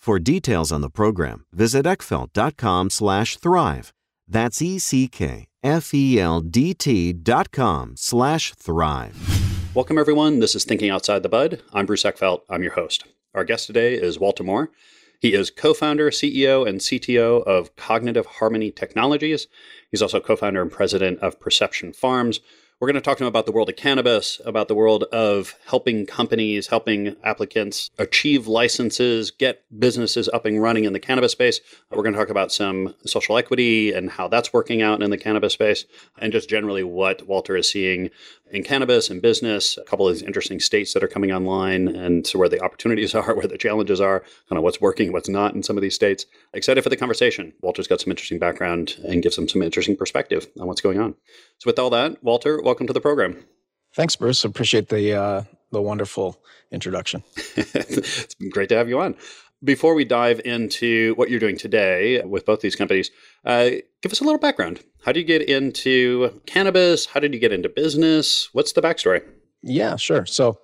For details on the program, visit eckfeldt.com slash thrive. That's E-C-K-F-E-L-D-T dot com slash thrive. Welcome, everyone. This is Thinking Outside the Bud. I'm Bruce Eckfeldt. I'm your host. Our guest today is Walter Moore. He is co-founder, CEO, and CTO of Cognitive Harmony Technologies. He's also co-founder and president of Perception Farms, we're going to talk to him about the world of cannabis, about the world of helping companies, helping applicants achieve licenses, get businesses up and running in the cannabis space. We're going to talk about some social equity and how that's working out in the cannabis space, and just generally what Walter is seeing in cannabis and business, a couple of these interesting states that are coming online, and so where the opportunities are, where the challenges are, kind of what's working, what's not in some of these states. Excited for the conversation. Walter's got some interesting background and gives them some interesting perspective on what's going on. So, with all that, Walter, welcome to the program. Thanks, Bruce. Appreciate the uh, the wonderful introduction. it's been great to have you on. Before we dive into what you're doing today with both these companies, uh, give us a little background. How did you get into cannabis? How did you get into business? What's the backstory? Yeah, sure. So,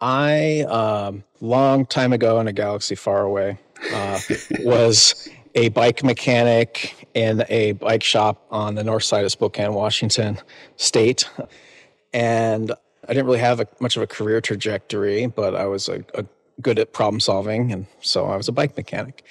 I um, long time ago in a galaxy far away uh, was a bike mechanic in a bike shop on the north side of Spokane, Washington State. And I didn't really have a, much of a career trajectory, but I was a, a good at problem solving. And so I was a bike mechanic.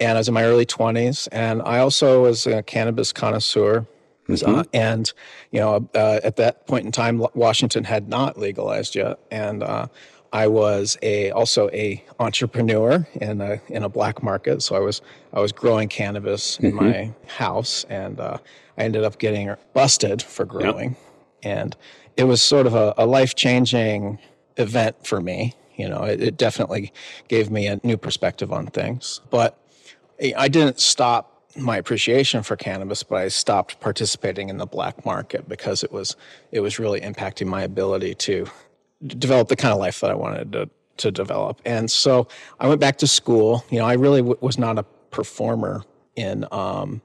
And I was in my early 20s. And I also was a cannabis connoisseur. Mm-hmm. Uh, and, you know, uh, at that point in time, Washington had not legalized yet. And uh, I was a also a entrepreneur in a in a black market. So I was I was growing cannabis in mm-hmm. my house, and uh, I ended up getting busted for growing, yep. and it was sort of a, a life changing event for me. You know, it, it definitely gave me a new perspective on things. But I didn't stop my appreciation for cannabis, but I stopped participating in the black market because it was it was really impacting my ability to develop the kind of life that I wanted to to develop. And so I went back to school. You know, I really w- was not a performer in um,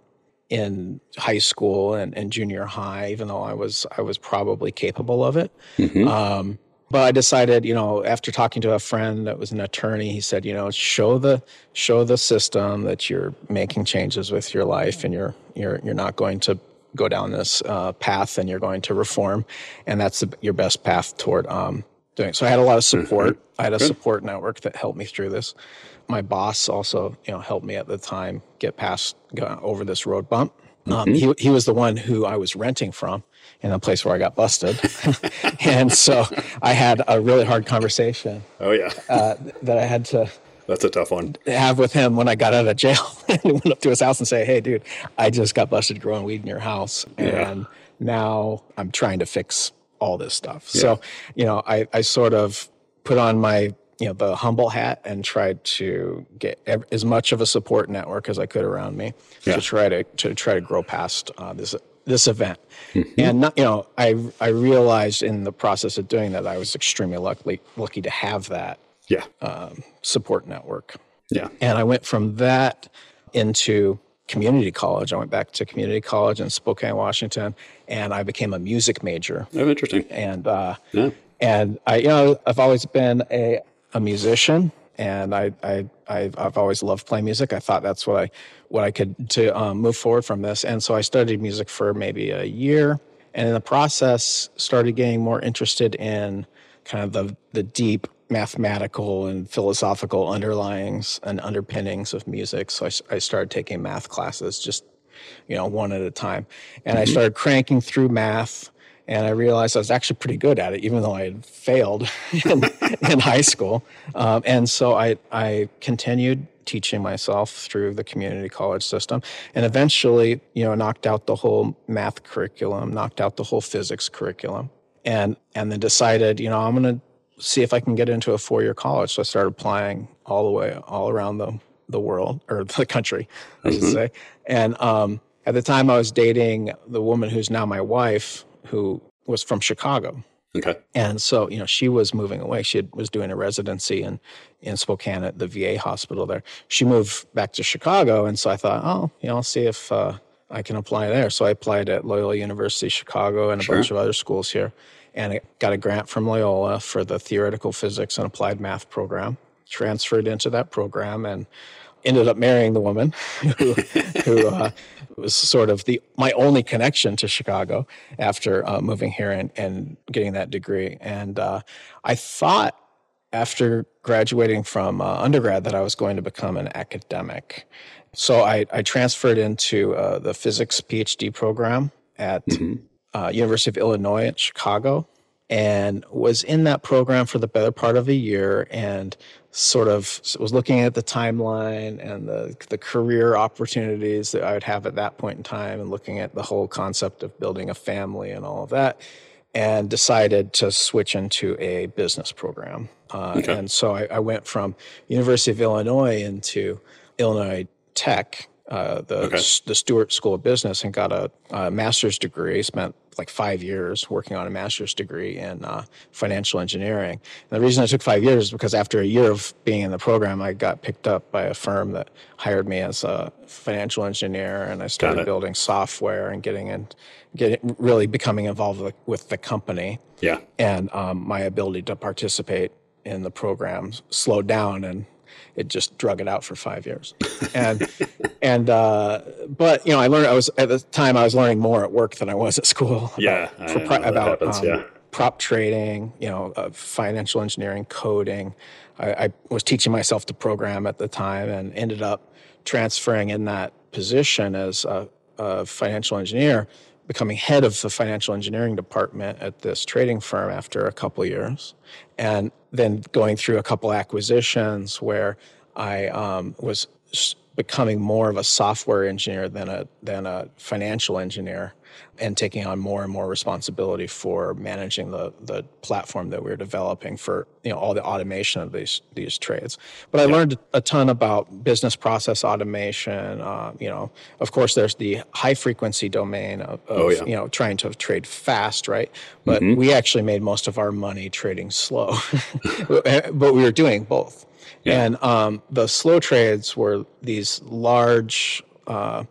in high school and, and junior high, even though I was I was probably capable of it. Mm-hmm. Um, but I decided, you know, after talking to a friend that was an attorney, he said, you know, show the show the system that you're making changes with your life and you're you're you're not going to go down this uh, path and you're going to reform, and that's the, your best path toward um, doing. It. So I had a lot of mm-hmm. support. Mm-hmm. I had a Good. support network that helped me through this. My boss also, you know, helped me at the time get past go over this road bump. Um, mm-hmm. he he was the one who I was renting from in the place where I got busted, and so I had a really hard conversation. Oh yeah, uh, that I had to that's a tough one. Have with him when I got out of jail and went up to his house and say, "Hey, dude, I just got busted growing weed in your house, and yeah. now I'm trying to fix all this stuff." Yeah. So, you know, I I sort of put on my you know the humble hat and tried to get as much of a support network as I could around me yeah. to try to to try to grow past uh, this this event. Mm-hmm. And not, you know, I I realized in the process of doing that I was extremely lucky lucky to have that yeah um, support network. Yeah, and I went from that into community college. I went back to community college in Spokane, Washington, and I became a music major. Oh, interesting. And uh, yeah. and I, you know, I've always been a a musician, and I, I, I have always loved playing music. I thought that's what I what I could to um, move forward from this, and so I studied music for maybe a year, and in the process, started getting more interested in kind of the the deep mathematical and philosophical underlyings and underpinnings of music. So I, I started taking math classes just you know, one at a time. And mm-hmm. I started cranking through math and I realized I was actually pretty good at it, even though I had failed in, in high school. Um, and so I, I continued teaching myself through the community college system, and eventually, you know, knocked out the whole math curriculum, knocked out the whole physics curriculum, and and then decided, you know, I'm going to see if I can get into a four year college. So I started applying all the way all around the the world or the country, I should mm-hmm. say. And um, at the time, I was dating the woman who's now my wife who was from Chicago. Okay. And so, you know, she was moving away. She had, was doing a residency in, in Spokane at the VA hospital there. She moved back to Chicago. And so I thought, oh, you know, I'll see if uh, I can apply there. So I applied at Loyola University Chicago and a sure. bunch of other schools here. And I got a grant from Loyola for the theoretical physics and applied math program. Transferred into that program and ended up marrying the woman who, who uh, was sort of the my only connection to Chicago after uh, moving here and, and getting that degree. And uh, I thought after graduating from uh, undergrad that I was going to become an academic. So I, I transferred into uh, the physics PhD program at mm-hmm. Uh, University of Illinois at Chicago and was in that program for the better part of a year and sort of was looking at the timeline and the the career opportunities that I would have at that point in time and looking at the whole concept of building a family and all of that and decided to switch into a business program. Uh, okay. And so I, I, went from University of Illinois into Illinois Tech uh, the okay. the Stuart School of Business and got a, a, master's degree. Spent like five years working on a master's degree in uh, financial engineering. And the reason I took five years is because after a year of being in the program, I got picked up by a firm that hired me as a financial engineer, and I started building software and getting in, getting really becoming involved with, with the company. Yeah, and um, my ability to participate in the program slowed down and it just drug it out for five years. And and uh, but you know, I learned. I was at the time I was learning more at work than I was at school. Yeah, about, about happens, um, yeah. prop trading. You know, uh, financial engineering, coding. I, I was teaching myself to program at the time, and ended up transferring in that position as a, a financial engineer becoming head of the financial engineering department at this trading firm after a couple years, and then going through a couple acquisitions where I um, was becoming more of a software engineer than a than a financial engineer and taking on more and more responsibility for managing the the platform that we are developing for you know all the automation of these these trades but i yeah. learned a ton about business process automation uh, you know of course there's the high frequency domain of, of oh, yeah. you know trying to trade fast right but mm-hmm. we actually made most of our money trading slow but we were doing both yeah. And um, the slow trades were these large, uh,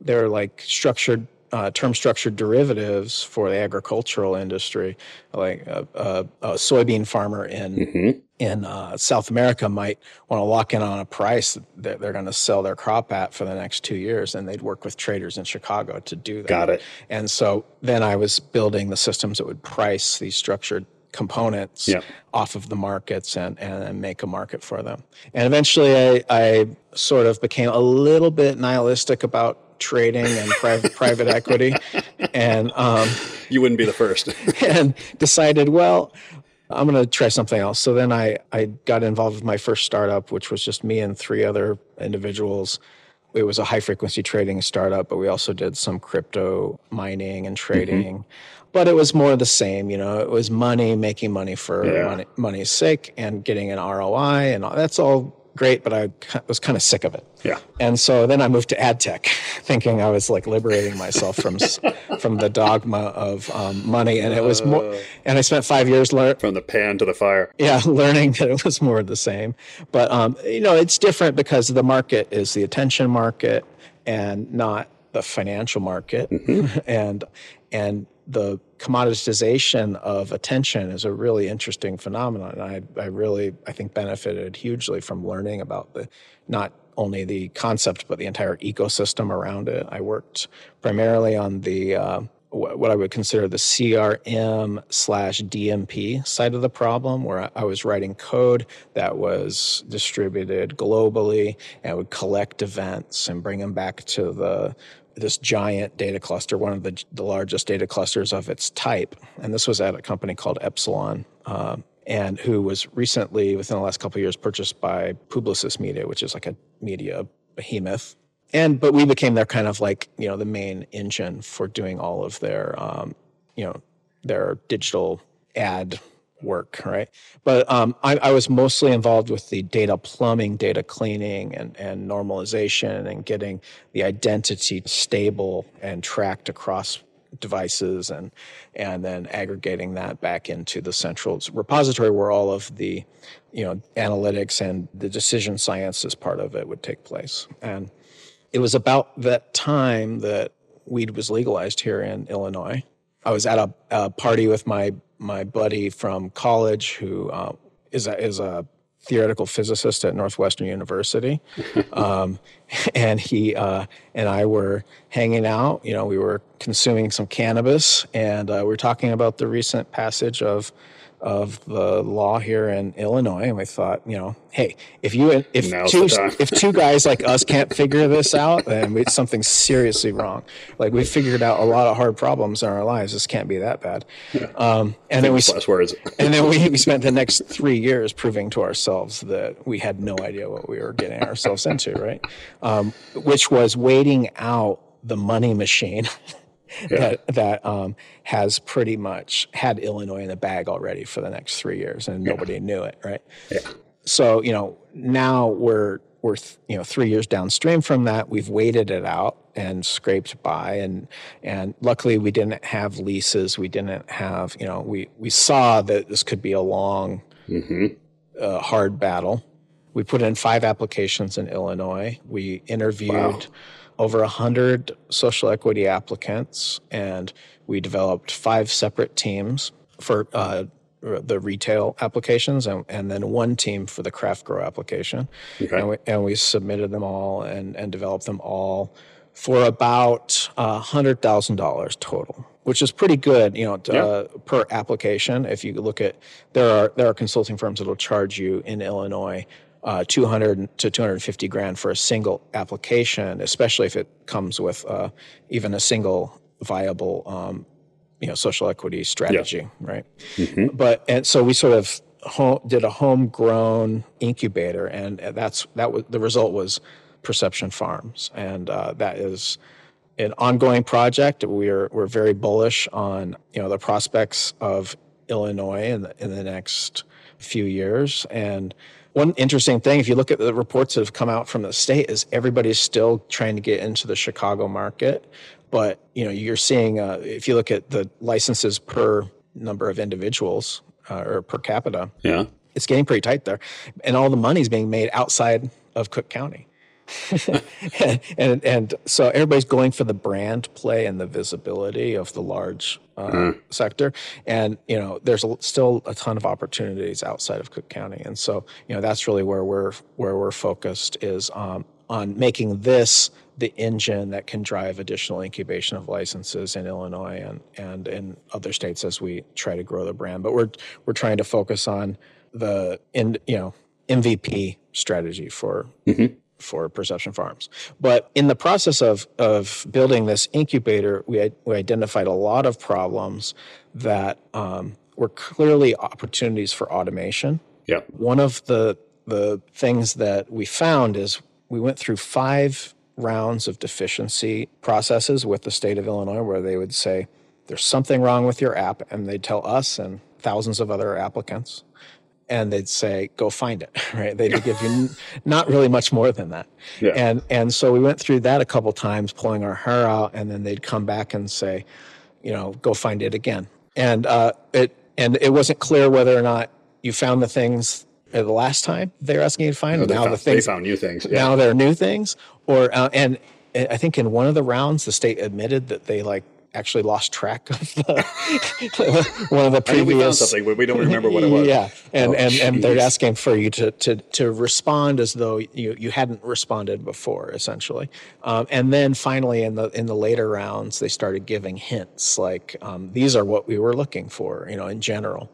they're like structured, uh, term structured derivatives for the agricultural industry. Like a, a, a soybean farmer in mm-hmm. in uh, South America might want to lock in on a price that they're going to sell their crop at for the next two years, and they'd work with traders in Chicago to do that. Got it. And so then I was building the systems that would price these structured components yep. off of the markets and, and make a market for them. And eventually I, I sort of became a little bit nihilistic about trading and private private equity. And um, you wouldn't be the first. and decided, well, I'm going to try something else. So then I, I got involved with my first startup, which was just me and three other individuals. It was a high frequency trading startup, but we also did some crypto mining and trading. Mm-hmm but it was more the same. You know, it was money, making money for yeah. money, money's sake, and getting an ROI, and all, that's all great. But I was kind of sick of it. Yeah. And so then I moved to ad tech, thinking I was like liberating myself from from the dogma of um, money, and it was more. Uh. And I spent five years learning from the pan to the fire. Yeah, learning that it was more of the same. But um, you know, it's different because the market is the attention market and not the financial market, mm-hmm. and and the commoditization of attention is a really interesting phenomenon. I, I really, I think, benefited hugely from learning about the not only the concept but the entire ecosystem around it. I worked primarily on the uh, what I would consider the CRM slash DMP side of the problem, where I was writing code that was distributed globally and would collect events and bring them back to the this giant data cluster, one of the, the largest data clusters of its type. And this was at a company called Epsilon. Uh, and who was recently, within the last couple of years, purchased by Publicis Media, which is like a media behemoth and but we became their kind of like you know the main engine for doing all of their um, you know their digital ad work right but um, I, I, was mostly involved with the data plumbing data cleaning and, and normalization and getting the identity stable and tracked across devices and and then aggregating that back into the central repository where all of the you know analytics and the decision sciences part of it would take place and it was about that time that weed was legalized here in Illinois. I was at a, a party with my my buddy from college who uh, is a, is a theoretical physicist at Northwestern University, um, and he uh, and I were hanging out. You know, we were consuming some cannabis, and uh, we were talking about the recent passage of of the law here in Illinois, and we thought, you know, hey, if you if Now's two if two guys like us can't figure this out, then we, something's seriously wrong. Like we figured out a lot of hard problems in our lives. This can't be that bad. Yeah. Um, and then we words. and then we, we spent the next three years proving to ourselves that we had no idea what we were getting ourselves into, right? Um, which was waiting out the money machine yeah. that that um, has pretty much had Illinois in the bag already for the next three years, and nobody yeah. knew it, right? Yeah. So you know now we're we're you know three years downstream from that. We've waited it out and scraped by, and and luckily we didn't have leases. We didn't have you know we we saw that this could be a long, mm-hmm. uh, hard battle. We put in five applications in Illinois. We interviewed. Wow over 100 social equity applicants, and we developed five separate teams for uh, the retail applications and, and then one team for the craft grow application. Okay. And, we, and we submitted them all and, and developed them all for about uh, $100,000 total which is pretty good, you know, uh, per application. If you look at there are there are consulting firms that will charge you in Illinois uh, 200 to 250 grand for a single application, especially if it comes with uh, even a single viable, um, you know, social equity strategy, yeah. right? Mm-hmm. But and so we sort of home, did a homegrown incubator, and that's that was the result was Perception Farms, and uh, that is an ongoing project. We're we're very bullish on you know the prospects of Illinois in the, in the next few years, and one interesting thing, if you look at the reports that have come out from the state, is everybody's still trying to get into the Chicago market. But you know, you're seeing uh, if you look at the licenses per number of individuals uh, or per capita, yeah, it's getting pretty tight there, and all the money's being made outside of Cook County. and, and, so everybody's going for the brand play and the visibility of the large uh, mm. sector, and you know there's a, still a ton of opportunities outside of Cook County, and so you know that's really where we're where we're focused is um, on making this the engine that can drive additional incubation of licenses in Illinois and and in other states as we try to grow the brand. But we're we're trying to focus on the in you know MVP strategy for mm-hmm for Perception Farms. But in the process of, of building this incubator, we, we identified a lot of problems that um, were clearly opportunities for automation. Yeah. One of the, the things that we found is we went through five rounds of deficiency processes with the state of Illinois where they would say, there's something wrong with your app, and they'd tell us and thousands of other applicants and they'd say, "Go find it." Right? They'd give you not really much more than that. Yeah. And and so we went through that a couple times, pulling our hair out, and then they'd come back and say, "You know, go find it again." And uh, it and it wasn't clear whether or not you found the things the last time they were asking you to find. No, now found, the things they found new things. Yeah. Now there are new things, or uh, and I think in one of the rounds the state admitted that they like actually lost track of the, one of the previous. we found something, but we don't remember what it was. Yeah, and Oh, and, and they're asking for you to to to respond as though you you hadn't responded before, essentially. Um, and then finally, in the in the later rounds, they started giving hints like um, these are what we were looking for, you know, in general.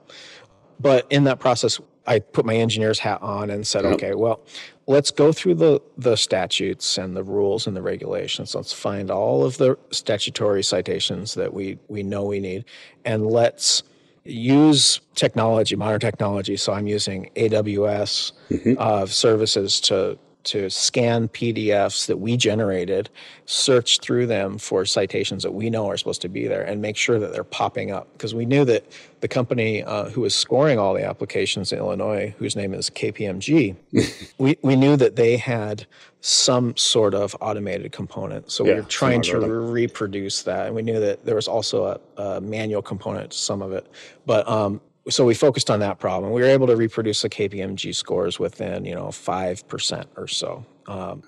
But in that process, I put my engineer's hat on and said, okay, well, let's go through the, the statutes and the rules and the regulations. Let's find all of the statutory citations that we, we know we need, and let's use technology, modern technology. So I'm using AWS uh, services to to scan PDFs that we generated, search through them for citations that we know are supposed to be there, and make sure that they're popping up. Because we knew that the company uh, who was scoring all the applications in Illinois, whose name is KPMG, we, we knew that they had some sort of automated component. So we Yeah, were trying to reproduce that. And we knew that there was also a, a manual component to some of it. But um, so we focused on that problem. We were able to reproduce the KPMG scores within, you know, 5% or so. Um,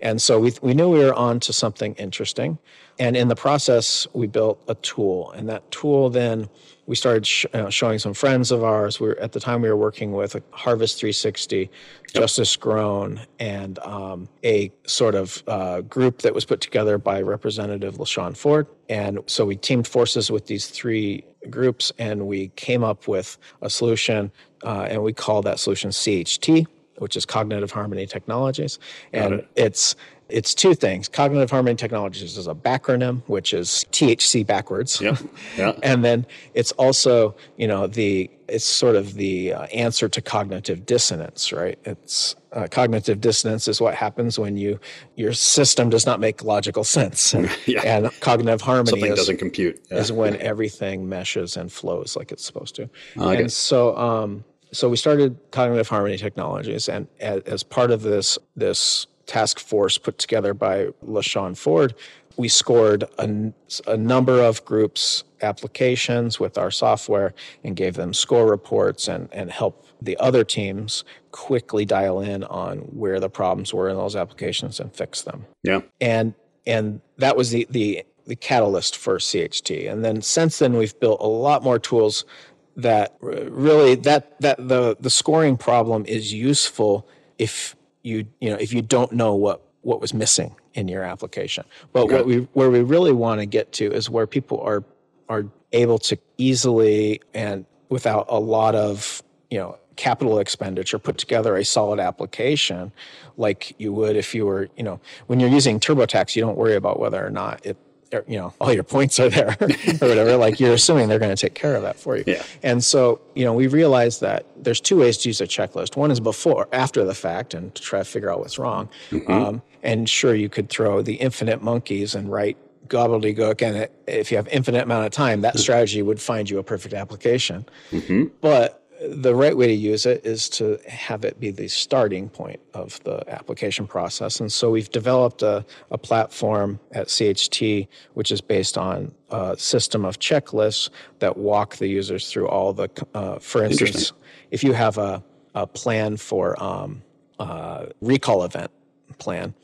And so we, we knew we were on to something interesting. And in the process, we built a tool. And that tool then we started sh- uh, showing some friends of ours. We were, at the time, we were working with Harvest 360, Justice Grown, and um, a sort of uh, group that was put together by Representative LaShawn Ford. And so we teamed forces with these three groups and we came up with a solution. Uh, and we call that solution CHT which is Cognitive Harmony Technologies, and it. it's it's two things. Cognitive Harmony Technologies is a backronym, which is THC backwards. Yeah, yeah. and then it's also you know the it's sort of the uh, answer to cognitive dissonance, right? It's uh, cognitive dissonance is what happens when you your system does not make logical sense, and, Yeah. and cognitive harmony Something is, doesn't compute. Yeah. is when everything meshes and flows like it's supposed to. And so, um, so we started Cognitive Harmony Technologies, and as, as part of this this task force put together by LaShawn Ford, we scored a, a, number of groups applications with our software and gave them score reports and and help the other teams quickly dial in on where the problems were in those applications and fix them Yeah. and and that was the the the catalyst for CHT. And then since then, we've built a lot more tools that really that that the the scoring problem is useful if you you know if you don't know what what was missing in your application. But what we where we really want to get to is where people are are able to easily and without a lot of you know capital expenditure put together a solid application like you would if you were you know when you're using turbotax you don't worry about whether or not it you know all your points are there or whatever like you're assuming they're going to take care of that for you. Yeah. and so you know we realized that there's two ways to use a checklist. One is before after the fact and to try to figure out what's wrong. Mm-hmm. Um, and sure you could throw the infinite monkeys and write gobbledygook and it, if you have infinite amount of time that mm. strategy would find you a perfect application. Mm-hmm. But the right way to use it is to have it be the starting point of the application process. And so we've developed a, a platform at CHT, which is based on a system of checklists that walk the users through all the, uh, for instance, if you have a, a plan for um, uh, recall event plan,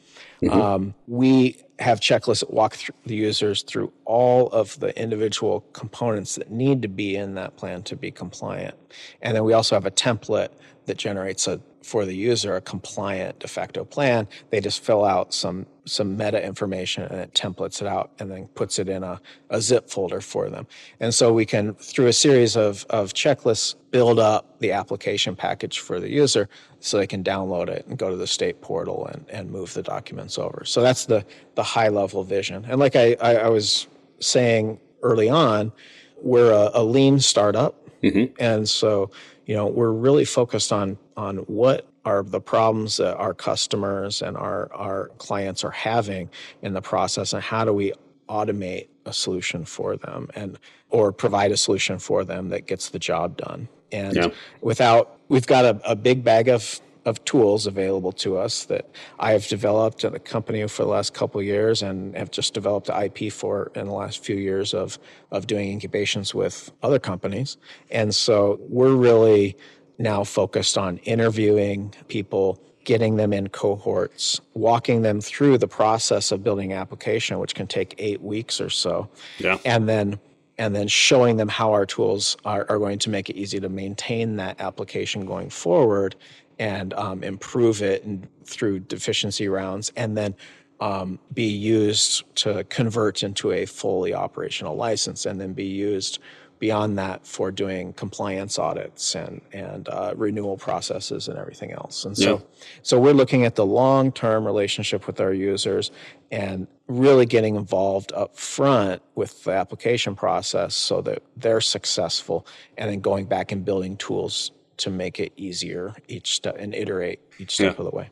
um, we have checklists that walk the users through all of the individual components that need to be in that plan to be compliant. And then we also have a template that generates a for the user a compliant de facto plan. They just fill out some some meta information and it templates it out and then puts it in a, a zip folder for them. And so we can, through a series of, of checklists, build up the application package for the user so they can download it and go to the state portal and, and move the documents over. So that's the, the high level vision. And like I, I, I was saying early on, we're a, a lean startup. Mm-hmm. And so, you know, we're really focused on on what are the problems that our customers and our, our clients are having in the process and how do we automate a solution for them and or provide a solution for them that gets the job done. And Yeah. without we've got a, a big bag of of tools available to us that I have developed at the company for the last couple of years and have just developed IP for in the last few years of of doing incubations with other companies. And so we're really now focused on interviewing people getting them in cohorts, walking them through the process of building application, which can take eight weeks or so, Yeah. and then and then showing them how our tools are, are going to make it easy to maintain that application going forward and um, improve it and through deficiency rounds, and then um, be used to convert into a fully operational license, and then be used beyond that for doing compliance audits and and uh, renewal processes and everything else. And so, Yeah. so we're looking at the long term relationship with our users and really getting involved up front with the application process so that they're successful, and then going back and building tools to make it easier each step and iterate each step Yeah. of the way.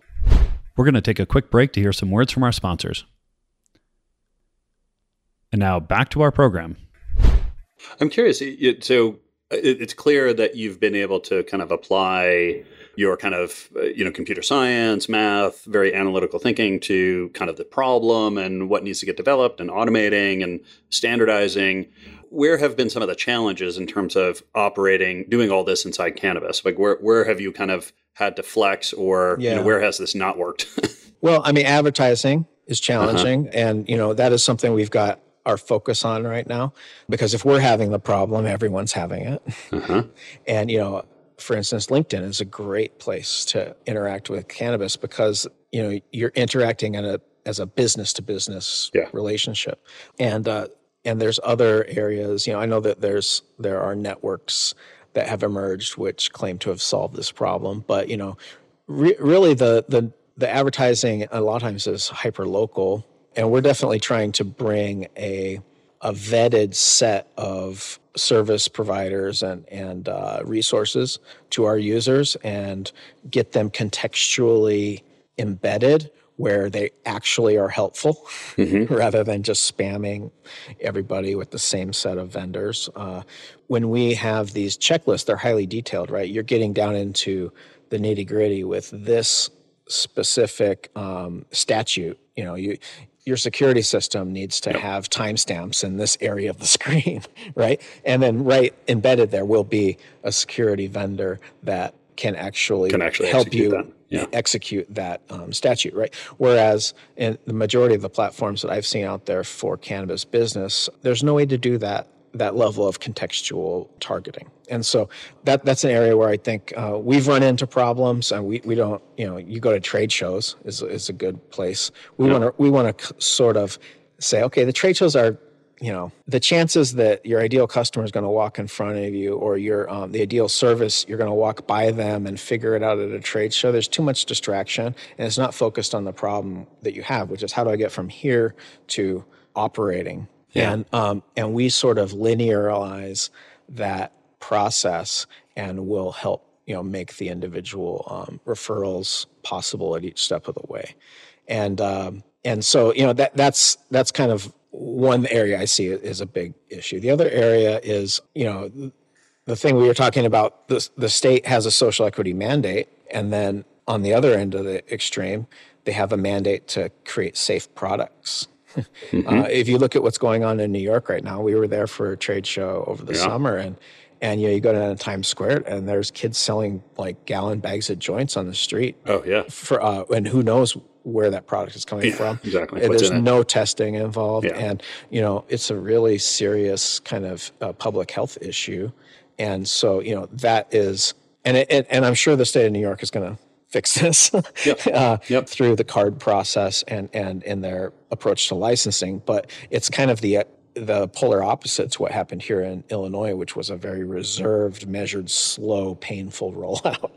We're going to take a quick break to hear some words from our sponsors. And now back to our program. I'm curious. So it, it's clear that you've been able to kind of apply your kind of uh, you know computer science, math, very analytical thinking to kind of the problem and what needs to get developed and automating and standardizing. Where have been some of the challenges in terms of operating, doing all this inside cannabis? Like where where have you kind of had to flex, or you know, where has this not worked? Well, I mean, advertising is challenging, and you know that is something we've got our focus on right now because if we're having the problem, everyone's having it. uh-huh. And you know, for instance, LinkedIn is a great place to interact with cannabis because you know you're interacting in a as a business to business relationship, and uh, and there's other areas. You know, I know that there's there are networks that have emerged which claim to have solved this problem, but you know, re- really the the the advertising a lot of times is hyper local, and we're definitely trying to bring a a vetted set of service providers and and uh, resources to our users and get them contextually embedded where they actually are helpful rather than just spamming everybody with the same set of vendors. Uh, when we have these checklists, they're highly detailed, right? You're getting down into the nitty gritty with this specific um, statute. You know, you your security system needs to have timestamps in this area of the screen, right? And then right embedded there will be a security vendor that can actually, Can actually help you that. Yeah. execute that um, statute, right? Whereas in the majority of the platforms that I've seen out there for cannabis business, there's no way to do that that level of contextual targeting. And so that that's an area where I think uh, we've run into problems, and we, we don't, you know, you go to trade shows is is a good place. We want to we want to sort of say, okay, the trade shows are you know the chances that your ideal customer is going to walk in front of you or your um, the ideal service you're going to walk by them and figure it out at a trade show there's too much distraction and it's not focused on the problem that you have which is how do i get from here to operating and um, and we sort of linearize that process and will help you know make the individual um, referrals possible at each step of the way and um, and so you know that that's that's kind of one area I see is a big issue. The other area is you know the thing we were talking about. The the state has a social equity mandate, and then on the other end of the extreme, they have a mandate to create safe products. Uh, if you look at what's going on in New York right now, we were there for a trade show over the Yeah. summer, and and you know you go down to Times Square, and there's kids selling like gallon bags of joints on the street oh yeah. for uh, and who knows where that product is coming Yeah, from. exactly. Uh, There's in it. no testing involved, Yeah. and you know it's a really serious kind of uh, public health issue, and so you know that is, and it, and, and I'm sure the state of New York is going to fix this Yep. uh, Yep. through the card process and and in their approach to licensing, but it's kind of the the polar opposite to what happened here in Illinois, which was a very reserved, measured, slow, painful rollout.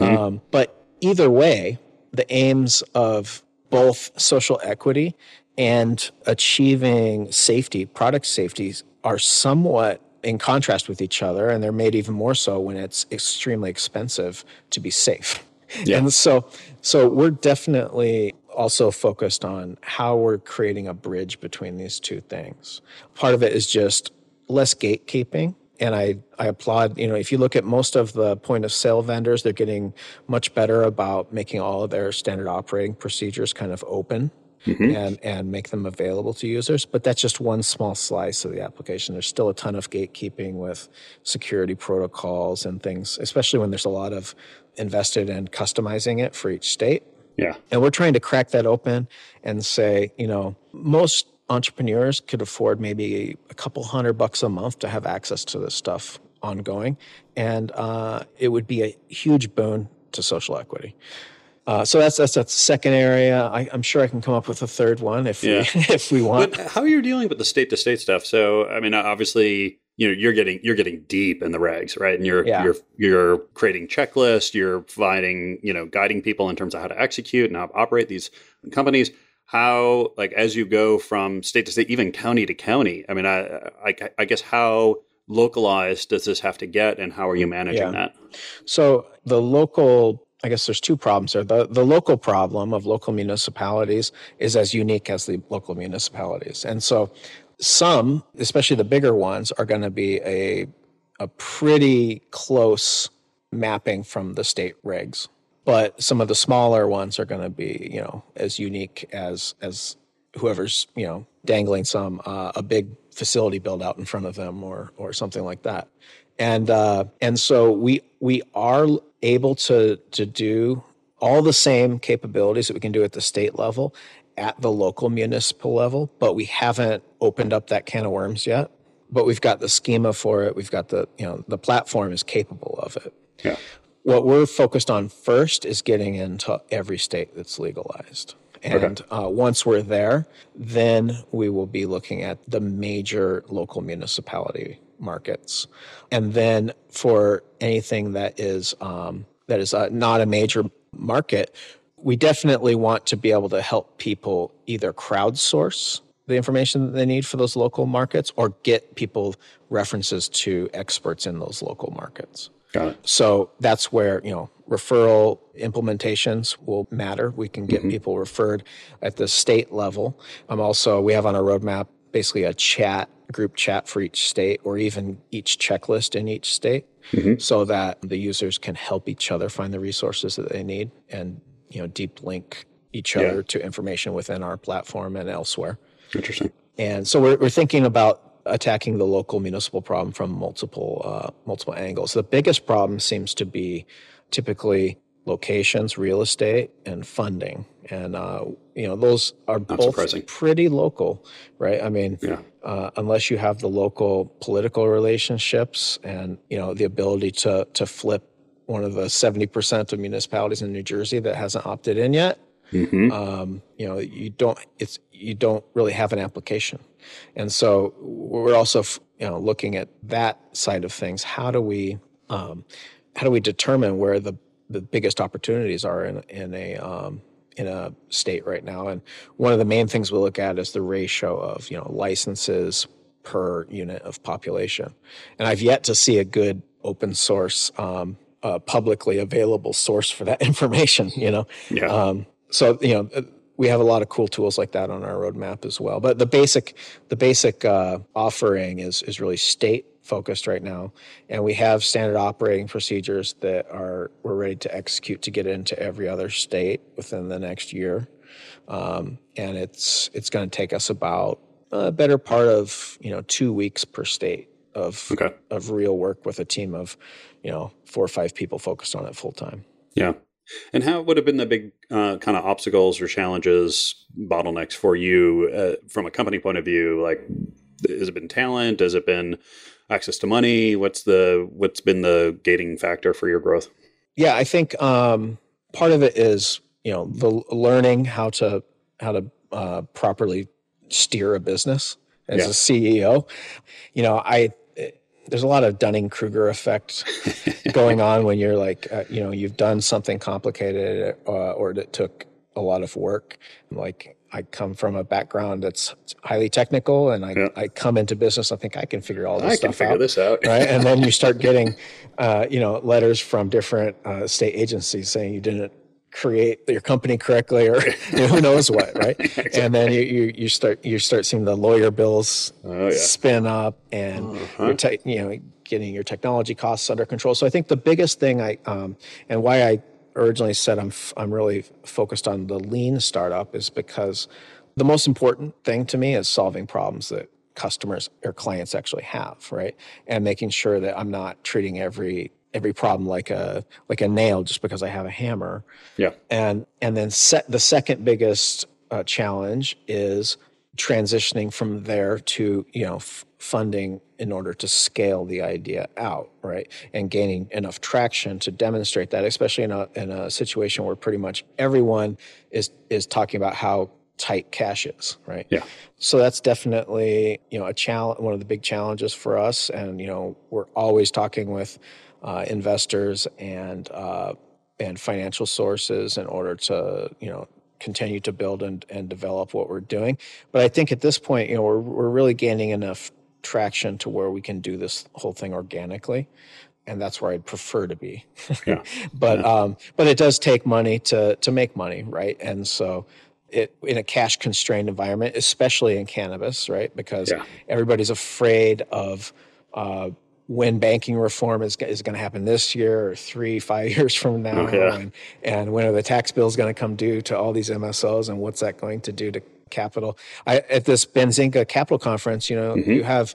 Um, but either way, the aims of both social equity and achieving safety, product safety, are somewhat in contrast with each other, and they're made even more so when it's extremely expensive to be safe. Yeah. And so, so we're definitely also focused on how we're creating a bridge between these two things. Part of it is just less gatekeeping. And I, I applaud, you know, if you look at most of the point of sale vendors, they're getting much better about making all of their standard operating procedures kind of open and and make them available to users. But that's just one small slice of the application. There's still a ton of gatekeeping with security protocols and things, especially when there's a lot of invested in customizing it for each state. Yeah. And we're trying to crack that open and say, you know, most entrepreneurs could afford maybe a couple hundred bucks a month to have access to this stuff ongoing. And uh, it would be a huge boon to social equity. Uh, so that's that's that's the second area. I, I'm sure I can come up with a third one if Yeah. we if we want. But how are you dealing with the state to state stuff? So, I mean, obviously, you know, you're getting you're getting deep in the regs, right? And you're Yeah. you're you're creating checklists, you're providing, you know, guiding people in terms of how to execute and how to operate these companies. How, like, as you go from state to state, even county to county, I mean, I I, I guess how localized does this have to get, and how are you managing Yeah. that? So the local, I guess there's two problems there. The, the local problem of local municipalities is as unique as the local municipalities. And so some, especially the bigger ones, are going to be a, a pretty close mapping from the state regs. But some of the smaller ones are going to be, you know, as unique as as whoever's, you know, dangling some uh, a big facility build out in front of them or or something like that and uh, and so we we are able to to do all the same capabilities that we can do at the state level at the local municipal level, but we haven't opened up that can of worms yet. But we've got the schema for it. We've got the you know the platform is capable of it. Yeah. What we're focused on first is getting into every state that's legalized. And uh, once we're there, then we will be looking at the major local municipality markets. And then for anything that is um, that is uh, not a major market, we definitely want to be able to help people either crowdsource the information that they need for those local markets or get people references to experts in those local markets. Got it. So that's where, you know, referral implementations will matter. We can get people referred at the state level. I'm um, also, we have on our roadmap basically a chat, group chat for each state or even each checklist in each state so that the users can help each other find the resources that they need and, you know, deep link each Yeah. other to information within our platform and elsewhere. Interesting. And so we're, we're thinking about attacking the local municipal problem from multiple uh, multiple angles. The biggest problem seems to be typically locations, real estate, and funding. And uh, you know those are both surprising. pretty local, right? I mean, Yeah. uh, unless you have the local political relationships and you know the ability to to flip one of the seventy percent of municipalities in New Jersey that hasn't opted in yet, hmm um, you know you don't it's you don't really have an application and so we're also f- you know looking at that side of things how do we um, how do we determine where the the biggest opportunities are in in a um, in a state right now and one of the main things we look at is the ratio of you know licenses per unit of population and i've yet to see a good open source um, uh, publicly available source for that information you know Yeah. um, so you know uh, we have a lot of cool tools like that on our roadmap as well. But the basic the basic uh, offering is is really state focused right now, and we have standard operating procedures that are we're ready to execute to get into every other state within the next year. Um, and it's it's going to take us about a better part of you know two weeks per state of Okay. of real work with a team of you know four or five people focused on it full time. Yeah. And how would have been the big uh, kind of obstacles or challenges, bottlenecks for you uh, from a company point of view? Like, has it been talent? Has it been access to money? What's the what's been the gating factor for your growth? Yeah, I think um, part of it is you know the learning how to how to uh, properly steer a business as Yeah. a CEO. You know, I there's a lot of Dunning Kruger effect going on when you're like uh, you know you've done something complicated uh, or that took a lot of work. Like I come from a background that's highly technical, and I, Yeah. I come into business. I think I can figure all this I stuff can figure out this out. right? And then you start getting, uh, you know, letters from different uh, state agencies saying you didn't create your company correctly, or you know, who knows what, right? And then you, you you start you start seeing the lawyer bills Oh, yeah. spin up, and Uh-huh. you're te- you know getting your technology costs under control. So I think the biggest thing I um, and why I originally said I'm f- I'm really focused on the lean startup is because the most important thing to me is solving problems that customers or clients actually have, right? And making sure that I'm not treating every every problem like a like a nail just because I have a hammer. Yeah. And and then set the second biggest uh, challenge is transitioning from there to you know f- funding in order to scale the idea out right? And gaining enough traction to demonstrate that especially in a in a situation where pretty much everyone is is talking about how tight cash is right? Yeah. so that's definitely you know a challenge one of the big challenges for us. And you know we're always talking with uh, investors and uh, and financial sources in order to you know continue to build and, and develop what we're doing. But i think at this point you know we're, we're really gaining enough traction to where we can do this whole thing organically and that's where i'd prefer to be Yeah. but um but it does take money to to make money right and so it in a cash constrained environment especially in cannabis right because Yeah. everybody's afraid of uh when banking reform is, is going to happen this year or three, five years from now, Oh, yeah. and, and when are the tax bills going to come due to all these MSOs, and what's that going to do to capital? I, at this Benzinga Capital Conference, you know, you have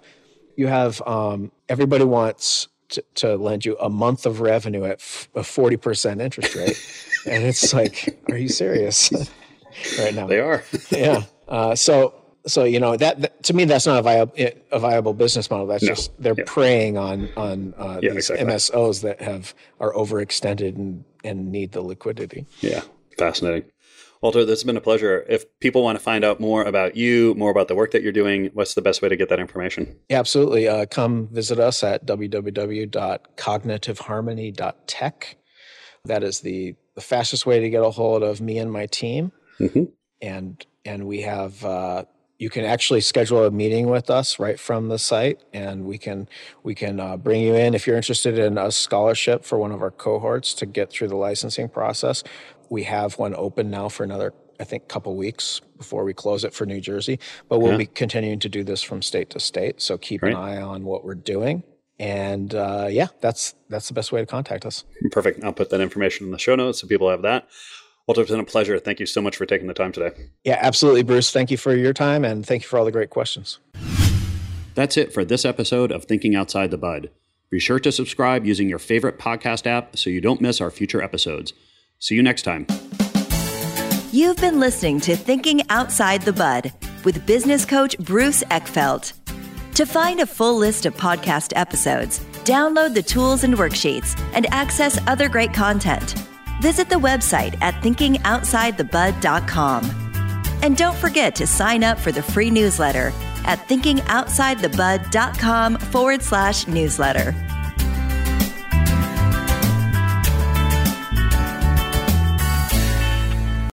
you have um, everybody wants to, to lend you a month of revenue at f- a forty percent interest rate, and it's like, are you serious? right now, They are. yeah. Uh, so so you know that, that- to me that's not a viable a viable business model. That's No. just they're Yeah. preying on on uh, Yeah, these exactly. MSOs that have are overextended and and need the liquidity. Yeah, fascinating. Walter, this has been a pleasure. If people want to find out more about you, more about the work that you're doing, what's the best way to get that information? Yeah, absolutely. Uh, come visit us at www.cognitiveharmony.tech. That is the the fastest way to get a hold of me and my team. Mhm. And and we have uh, you can actually schedule a meeting with us right from the site, and we can we can uh, bring you in if you're interested in a scholarship for one of our cohorts to get through the licensing process. We have one open now for another. I think couple weeks before we close it for New Jersey, but we'll Yeah. be continuing to do this from state to state. So keep Great. an eye on what we're doing, and uh, yeah, that's that's the best way to contact us. Perfect. I'll put that information in the show notes so people have that. Walter, it's been a pleasure. Thank you so much for taking the time today. Yeah, absolutely, Bruce. Thank you for your time, and thank you for all the great questions. That's it for this episode of Thinking Outside the Bud. Be sure to subscribe using your favorite podcast app so you don't miss our future episodes. See you next time. You've been listening to Thinking Outside the Bud with business coach Bruce Eckfeldt. To find a full list of podcast episodes, download the tools and worksheets, and access other great content, visit the website at thinkingoutsidethebud.com. And don't forget to sign up for the free newsletter at thinkingoutsidethebud.com forward slash newsletter.